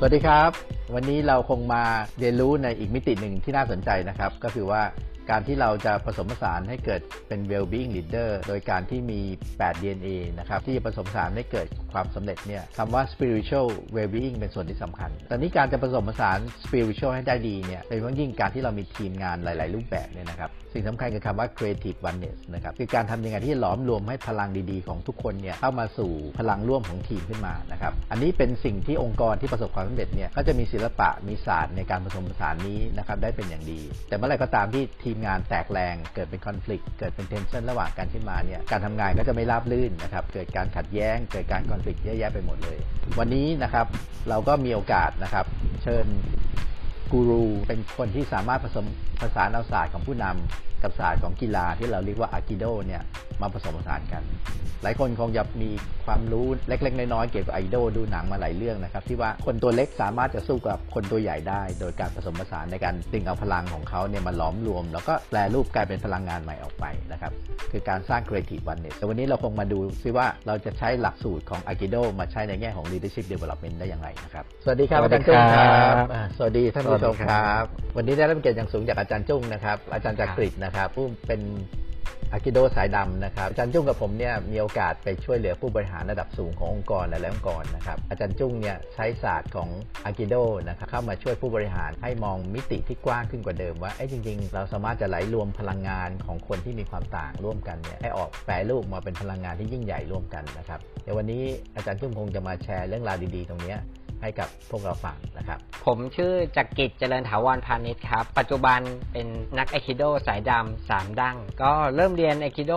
สวัสดีครับ วันนี้เราคงมาเรียนรู้ในอีกมิติหนึ่งที่น่าสนใจนะครับ ก็คือว่าการที่เราจะผสมผสานให้เกิดเป็น well-being leader โดยการที่มี 8 DNA นะครับ ที่จะผสมผสานให้เกิดความสำเร็จเนี่ยคำว่า spiritual well-being เป็นส่วนที่สำคัญตอนนี้การจะผสมผสาน spiritual ให้ได้ดีเนี่ยโดยเฉพาะยิ่งการที่เรามีทีมงานหลาย ๆ รูปแบบเนี่ยนะครับ สิ่งสำคัญคือคำว่า creative oneness นะครับ คือการทำยังไงที่หลอมรวมให้พลังดีๆ ของทุกคนเนี่ยเข้ามาสู่พลังร่วมของทีมขึ้นมานะครับ อันนี้เป็นสิ่งที่องค์กรที่ประสบความสำเร็จเนี่ยก็จะมีศิลปะมีศาสตร์ในการผสมผสานนี้นะครับได้เป็นอย่างดี แต่เมื่อไรก็ตามที่ทีมงานแตกแรง เกิดเป็นคอน FLICT เกิดเป็น tension ระหว่างกันขึ้นมาเนี่ยการทำงานก็จะไม่ราบรื่นนะครับเกิดการขัดแย้งเกิดการคอน FLICT เยอะแยะไปหมดเลย วันนี้นะครับเราก็มีโอกาสนะครับ เชิญกูรูเป็นคนที่สามารถผสมผสานเอาศาสตร์ของผู้นำกับศาสตร์ของกีฬาที่เราเรียกว่าอากิโดเนี่ย มาผสมผสานกัน หลายคนคงจะมีความรู้เล็ก ๆ น้อยๆเกี่ยวกับอากิโดดูหนังมาหลายเรื่องนะครับ ที่ว่าคนตัวเล็กสามารถจะสู้กับคนตัวใหญ่ได้ โดยการผสมผสานในการดึงเอาพลังของเขาเนี่ยมาหลอมรวม แล้วก็แปลรูปกลายเป็นพลังงานใหม่ออกไปนะครับคือการสร้าง creative oneness แต่วันนี้เราคงมาดูซิว่าเราจะใช้หลักสูตรของอากิโดมาใช้ในแง่ของ leadership development ได้อย่างไรนะครับสวัสดีครับสวัอาสดีจารย์จุ้งคครัรับบอ่าสวัสดีท่านผู้ชมสวัสดีคครัรับบวันนี้ได้รับเกียรติอย่างสูงจากอาจารย์จุ้งนะครับอาจารย์จักริดนะครับผู้เป็น อากิโดสายดำนะครับอาจารย์จุ้งกับผมเนี่ยมีโอกาสไปช่วยเหลือผู้บริหารระดับสูงขององค์กรหลายๆองค์กรนะครับอาจารย์จุ้งเนี่ยใช้ศาสตร์ของอากิโดนะครับเข้ามาช่วยผู้บริหารให้มองมิติที่กว้างขึ้นกว่าเดิมว่าเอ้จริง ๆ เราสามารถจะไหลรวมพลังงานของคนที่มีความต่างร่วมกันเนี่ยให้ออกแปรรูปมาเป็นพลังงานที่ยิ่งใหญ่ร่วมกันนะครับเดี๋ยววันนี้อาจารย์จุ้งคงจะมาแชร์เรื่องราวดีๆ ตรงเนี้ย ให้กับพวกเราฟังนะครับ ผมชื่อจักริดเจริญถาวรพาณิชย์ครับ ปัจจุบันเป็นนักไอคิโดสายดำสามดั้ง ก็เริ่มเรียนไอคิโด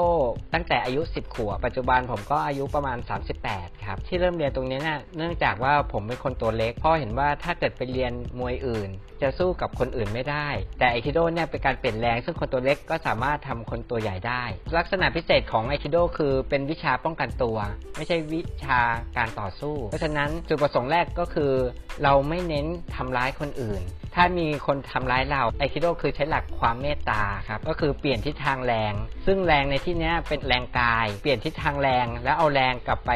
ตั้งแต่อายุ 10 ขวบ ปัจจุบันผมก็อายุประมาณ 38 ครับ ที่เริ่มเรียนตรงนี้เนี่ยเนื่องจากว่าผมเป็นคนตัวเล็กพ่อเห็นว่าถ้าเกิดไปเรียนมวยอื่น จะสู้กับคนอื่นไม่ได้ แต่ไอคิโดเนี่ยเป็นการเปลี่ยนแรงซึ่งคนตัวเล็กก็สามารถทำคนตัวใหญ่ได้ ลักษณะพิเศษของไอคิโดคือเป็นวิชาป้องกันตัว ไม่ใช่วิชาการต่อสู้ เพราะฉะนั้นจุดประสงค์แรกก็คือเราไม่เน้นทำร้ายคนอื่น ถ้ามีคนทำร้ายเราไอคิโดคือใช้หลักความเมตตาครับ ก็คือเปลี่ยนทิศทางแรง ซึ่งแรงในที่นี้เป็นแรงกาย เปลี่ยนทิศทางแรง แล้วเอาแรงกลับไป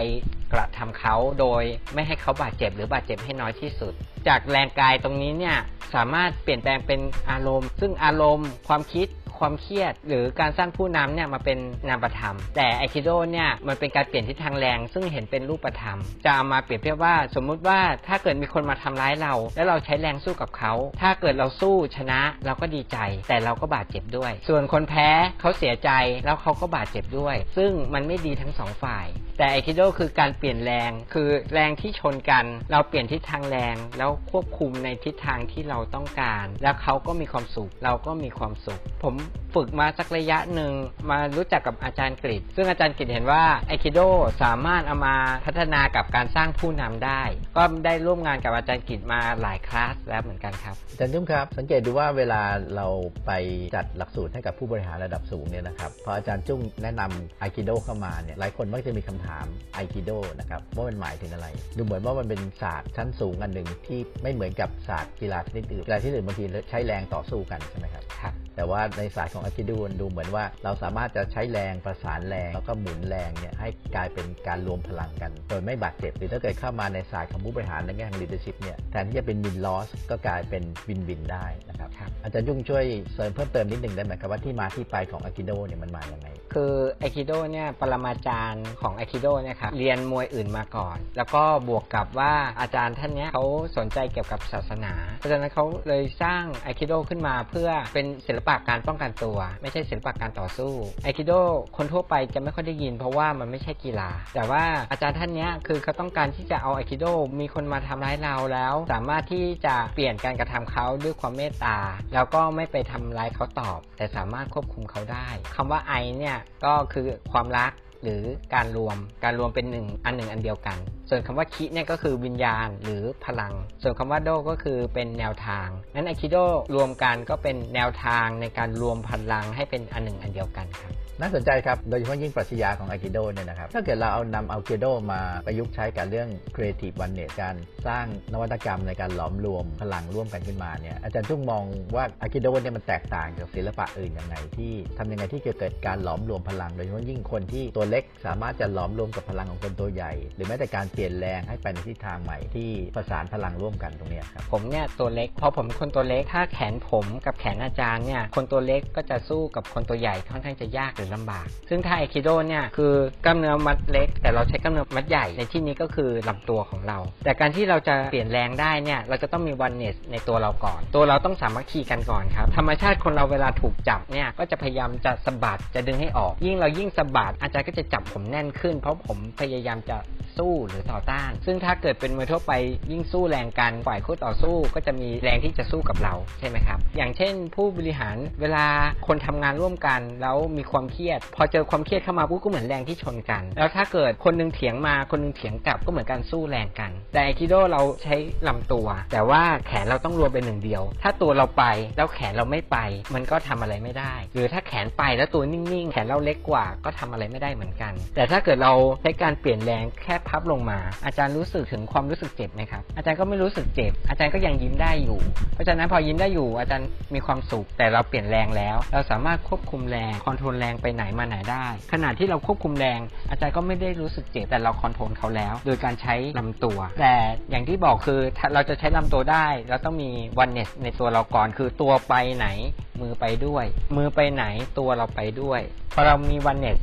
กระทำเขาโดยไม่ให้เขาบาดเจ็บหรือบาดเจ็บให้น้อยที่สุด จากแรงกายตรงนี้เนี่ยสามารถเปลี่ยนแปลงเป็นอารมณ์ ซึ่งอารมณ์ความคิด ความเครียด หรือการสร้างผู้นำเนี่ยมาเป็นนามธรรม แต่ไอคิโดเนี่ยมันเป็นการเปลี่ยนทิศทางแรง ซึ่งเห็นเป็นรูปธรรม จะเอามาเปรียบเทียบว่าสมมุติว่าถ้าเกิดมีคนมาทำร้ายเรา แล้วเราใช้แรงสู้กับเขา ถ้าเกิดเราสู้ชนะเราก็ดีใจ แต่เราก็บาดเจ็บด้วย ส่วนคนแพ้เขาเสียใจแล้วเขาก็บาดเจ็บด้วย ซึ่งมันไม่ดีทั้งสองฝ่ายแต่ไอคิโดคือการเปลี่ยนแรง คือแรงที่ชนกัน เราเปลี่ยนทิศทางแรง แล้วควบคุมในทิศทางที่เราต้องการ แล้วเขาก็มีความสุข เราก็มีความสุข ผมฝึกมาสักระยะหนึ่งมารู้จักกับอาจารย์กฤษซึ่งอาจารย์กฤษเห็นว่าไอคิโดสามารถเอามาพัฒนากับการสร้างผู้นำได้ ก็ได้ร่วมงานกับอาจารย์กฤษมาหลายคลาสแล้วเหมือนกันครับอาจารย์จุ้มครับ สังเกตดูว่าเวลาเราไปจัดหลักสูตรให้กับผู้บริหารระดับสูงเนี่ยนะครับพออาจารย์จุ้งแนะนำไอคิโดเข้ามาเนี่ยหลายคนมักจะมีคำถามไอคิโดนะครับว่ามันหมายถึงอะไร ดูเหมือนว่ามันเป็นศาสตร์ชั้นสูงอันหนึ่งที่ไม่เหมือนกับศาสตร์กีฬาชนิดอื่นกีฬาชนิดอื่นบางทีใช้แรงต่อสู้กันใช่ไหมครับครับแต่ว่าในศาสตร์ของอากิดูนดูเหมือนว่าเราสามารถจะใช้แรงประสานแรงแล้วก็หมุนแรงเนี่ยให้กลายเป็นการรวมพลังกัน โดยไม่บาดเจ็บหรือถ้าเกิดเข้ามาในศาสตร์ของผู้บริหารในแง่ของ leadership เนี่ยแทนที่จะเป็น win loss ก็กลายเป็น win win ได้นะครับครับอาจารย์ยุ่งช่วยเสริมเพิ่มเติมนิดหนึ่งได้ไหมครับว่าที่มาที่ไปของอากิโดเนี่ยมันมาอย่างไงคือไอคิโดเนี่ยปรมาจารย์ของไอคิโดเนี่ยครับเรียนมวยอื่นมาก่อน แล้วก็บวกกับว่าอาจารย์ท่านนี้เขาสนใจเกี่ยวกับศาสนา เพราะฉะนั้นเขาเลยสร้างไอคิโดขึ้นมาเพื่อเป็นศิลปะการป้องกันตัว ไม่ใช่ศิลปะการต่อสู้ไอคิโดคนทั่วไปจะไม่ค่อยได้ยิน เพราะว่ามันไม่ใช่กีฬา แต่ว่าอาจารย์ท่านนี้คือเขาต้องการที่จะเอาไอคิโดมีคนมาทำร้ายเราแล้ว สามารถที่จะเปลี่ยนการกระทำเขาด้วยความเมตตา แล้วก็ไม่ไปทำร้ายเขาตอบ แต่สามารถควบคุมเขาได้คำว่าไอเนี่ยก็คือความรัก หรือการรวม การรวมเป็นหนึ่งอันหนึ่งอันเดียวกัน ส่วนคำว่าคิเนี่ยก็คือวิญญาณหรือพลัง ส่วนคำว่าโดก็คือเป็นแนวทางนั้นไอคิโดรวมกันก็เป็นแนวทางในการรวมพลังให้เป็นอันหนึ่งอันเดียวกันครับ น่าสนใจครับ โดยเฉพาะยิ่งปรัชญาของ Aikido เนี่ยนะครับ ถ้าเกิดเราเอานำ Aikido มาประยุกต์ใช้กับเรื่อง Creative Oneness การสร้างนวัตกรรมในการหลอมรวมพลังร่วมกันขึ้นมาเนี่ย อาจารย์จุ้งมองว่า Aikido เนี่ยมันแตกต่างจากศิลปะอื่นยังไงที่ทำยังไงที่จะเกิดการหลอมรวมพลัง โดยเฉพาะยิ่งคนที่ตัวเล็กสามารถจะหลอมรวมกับพลังของคนตัวใหญ่ หรือแม้แต่การเปลี่ยนแรงให้ไปในทิศทางใหม่ที่ประสานพลังร่วมกันตรงนี้ครับผมเนี่ยตัวเล็กพอผมเป็นคนตัวเล็กถ้าแขนผมกับแขนอาจารย์เนี่ยคนตัวเล็กก็จะสู้กับคนตัวใหญ่ค่อนข้างจะยากหรือลำบาก ซึ่งถ้าไอคิโดเนี่ยคือกล้ามเนื้อมัดเล็ก แต่เราใช้กล้ามเนื้อมัดใหญ่ในที่นี้ก็คือลำตัวของเรา แต่การที่เราจะเปลี่ยนแรงได้เนี่ยเราจะต้องมีวันเนสในตัวเราก่อน ตัวเราต้องสามัคคีกันก่อนครับธรรมชาติคนเราเวลาถูกจับเนี่ยก็จะพยายามจะสะบัดจะดึงให้ออก ยิ่งเรายิ่งสะบัดอาจารย์ก็จะจับผมแน่นขึ้น เพราะผมพยายามจะ สู้หรือต่อต้าน ซึ่งถ้าเกิดเป็นมวยทั่วไปยิ่งสู้แรงกันฝ่ายคู่ต่อสู้ก็จะมีแรงที่จะสู้กับเราใช่ไหมครับ อย่างเช่น ผู้บริหารเวลาคนทำงานร่วมกัน แล้วมีความเครียด พอเจอความเครียดเข้ามาปุ๊บก็เหมือนแรงที่ชนกัน แล้วถ้าเกิดคนหนึงเถียงมาคนหนึงเถียงกลับก็เหมือนการสู้แรงกัน แต่ไอคิโดเราใช้ลำตัว แต่ว่าแขนเราต้องรวมเป็นหนึ่งเดียว ถ้าตัวเราไปแล้วแขนเราไม่ไป มันก็ทำอะไรไม่ได้ หรือถ้าแขนไปแล้วตัวนิ่งๆ แขนเราเล็กกว่าก็ทำอะไรไม่ได้เหมือนกัน แต่ถ้าเกิดเราใช้การเปลี่ยนแรงแค่พับลงมา อาจารย์รู้สึกถึงความรู้สึกเจ็บไหมครับ อาจารย์ก็ไม่รู้สึกเจ็บ อาจารย์ก็ยังยิ้มได้อยู่ เพราะฉะนั้นพอยิ้มได้อยู่ อาจารย์มีความสุข แต่เราเปลี่ยนแรงแล้ว เราสามารถควบคุมแรงคอนโทรลแรงไปไหนมาไหนได้ ขณะที่เราควบคุมแรง อาจารย์ก็ไม่ได้รู้สึกเจ็บแต่เราคอนโทรลเขาแล้ว โดยการใช้ลำตัว แต่อย่างที่บอกคือเราจะใช้ลำตัวได้เราต้องมีวันเนสในตัวเราก่อนคือตัวไปไหนมือไปด้วย มือไปไหนตัวเราไปด้วยพอเรามี oneness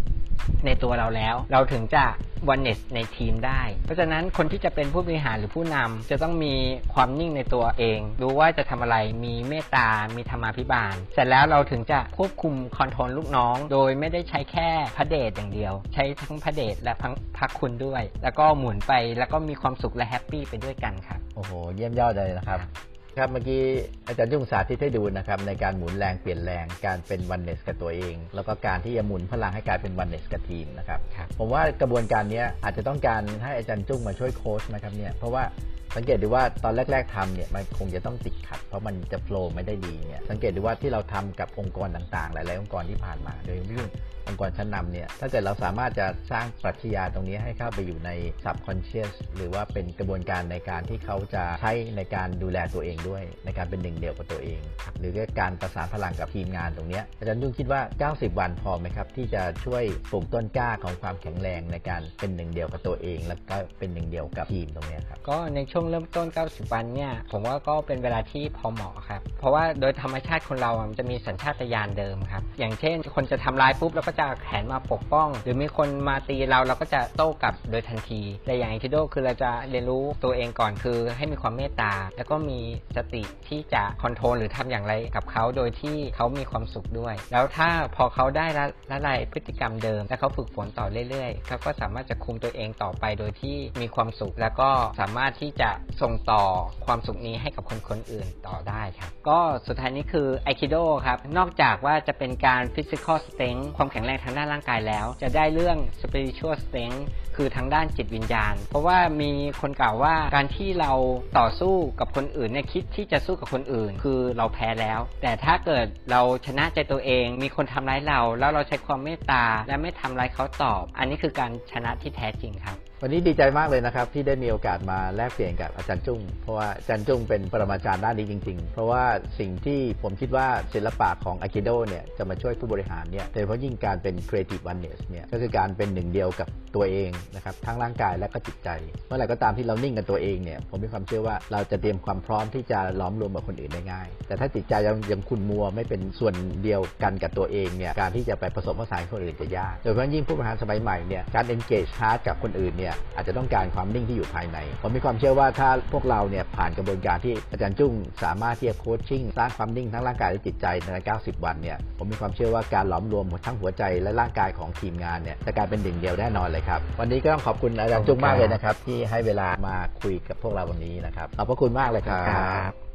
ในตัวเราแล้ว เราถึงจะ oneness ในทีมได้ เพราะฉะนั้นคนที่จะเป็นผู้บริหารหรือผู้นำจะต้องมีความนิ่งในตัวเอง รู้ว่าจะทำอะไรมีเมตตา มีธรรมาภิบาล เสร็จแล้วเราถึงจะควบคุม control ลูกน้อง โดยไม่ได้ใช้แค่พระเดชอย่างเดียว ใช้ทั้งพระเดชและพังพักคุณด้วย แล้วก็หมุนไปแล้วก็มีความสุขและ happy ไปด้วยกันครับโอ้โหเยี่ยมยอดเลยนะครับ ครับเมื่อกี้อาจารย์ยุ่งสาธิตให้ดูนะครับในการหมุนแรงเปลี่ยนแรงการเป็นวันเนสกับตัวเอง แล้วก็การที่จะหมุนพลังให้กลายเป็นวันเนสกับทีมนะครับครับผมว่ากระบวนการเนี้ยอาจจะต้องการให้อาจารย์จุ้งมาช่วยโค้ชนะครับเนี่ยเพราะว่าสังเกตดูว่าตอนแรก ๆทำเนี่ยมันคงจะต้องติดขัด เพราะมันจะโฟล์ไม่ได้ดีเนี่ยสังเกตดูว่าที่เราทำกับองค์กรต่างๆ หลายๆองค์กรที่ผ่านมาโดยเฉพาะยิ่งองค์กรชั้นนำเนี่ยถ้าเกิดเราสามารถจะสร้างปรัชญาตรงนี้ให้เข้าไปอยู่ใน subconscious หรือว่าเป็นกระบวนการในการที่เขาจะใช้ในการดูแลตัวเองด้วย ในการเป็นหนึ่งเดียวกับตัวเอง หรือการประสานพลังกับทีมงานตรงนี้อาจารย์ยุ่งคิดว่า 90 วันพอไหมครับ ที่จะช่วยปลูกต้นกล้าของความแข็งแรงในการเป็นหนึ่งเดียวกับตัวเอง แล้วก็เป็นหนึ่งเดียวกับทีมตรงนี้ครับก็ในช่วงเริ่มต้น 90 วันเนี่ยผมว่าก็เป็นเวลาที่พอเหมาะครับเพราะว่าโดยธรรมชาติคนเรามันจะมีสัญชาตญาณเดิมครับอย่างเช่น คนจะทำร้ายปุ๊บเราก็จะแขนมาปกป้อง หรือมีคนมาตีเราเราก็จะโต้กลับโดยทันทีแต่อย่างไอคิโดคือเราจะเรียนรู้ตัวเองก่อนคือ ให้มีความเมตตา แล้วก็มีสติที่จะคอนโทรลหรือทำอย่างไรกับเขาโดยที่เขามีความสุขด้วย แล้วถ้าพอเขาได้ละละลายพฤติกรรมเดิม แล้วเขาฝึกฝนต่อเรื่อยๆเขาก็สามารถจะคุมตัวเองต่อไปโดยที่มีความสุข แล้วก็สามารถที่จะส่งต่อความสุขนี้ให้กับคนคนอื่นต่อได้ครับก็สุดท้ายนี้คือไอคิโดครับนอกจากว่าจะเป็นการ physical strength ความแข็งแรงทางด้านร่างกายแล้ว จะได้เรื่อง spiritual strength คือทางด้านจิตวิญญาณ เพราะว่ามีคนกล่าวว่าการที่เราต่อสู้กับคนอื่นเนี่ยคิดที่จะสู้กับคนอื่น คือเราแพ้แล้ว แต่ถ้าเกิดเราชนะใจตัวเอง มีคนทำร้ายเรา แล้วเราใช้ความเมตตาและไม่ทำร้ายเขาตอบ อันนี้คือการชนะที่แท้จริงครับ วันนี้ดีใจมากเลยนะครับ ที่ได้มีโอกาสมาแลกเปลี่ยนกับอาจารย์จุ้งเพราะว่าอาจารย์จุ้งเป็นปรมาจารย์ด้านนี้จริง ๆ เพราะว่าสิ่งที่ผมคิดว่าศิลปะของอากิโดเนี่ยจะมาช่วยผู้บริหารเนี่ยโดยเฉพาะยิ่งการเป็น creative oneness เนี่ยก็คือการเป็นหนึ่งเดียวกับตัวเองนะครับทั้งร่างกายและก็จิตใจเมื่อไหร่ก็ตามที่เรานิ่งกับตัวเองเนี่ยผมมีความเชื่อว่าเราจะเตรียมความพร้อมที่จะล้อมรวมกับคนอื่นได้ง่าย แต่ถ้าจิตใจยังยังคุณมัวไม่เป็นส่วนเดียวกันกับตัวเองเนี่ยการที่จะไปผสมผสานคนอื่นจะยากโดยเฉพาะยิ่งผู้บริหารสมัยใหม่เนี่ยการ engage hard กับคนอื่นเนี่ยอาจจะต้องการความนิ่งที่อยู่ภายใน ผมมีความเชื่อว่าถ้าพวกเราเนี่ยผ่านกระบวนการที่อาจารย์จุ้งสามารถที่จะโคชชิ่งสร้างความนิ่งทั้งร่างกายและจิตใจใน90 วันเนี่ยผมมีความเชื่อว่าการหลอมรวมทั้งหัวใจและร่างกายของทีมงานเนี่ยจะกลายเป็นหนึ่งเดียวแน่นอนเลยครับ วันนี้ก็ต้องขอบคุณอาจารย์จุ้งมากเลยนะครับที่ให้เวลามาคุยกับพวกเราวันนี้นะครับขอบพระคุณมากเลยครับ